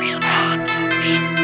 Real Beat.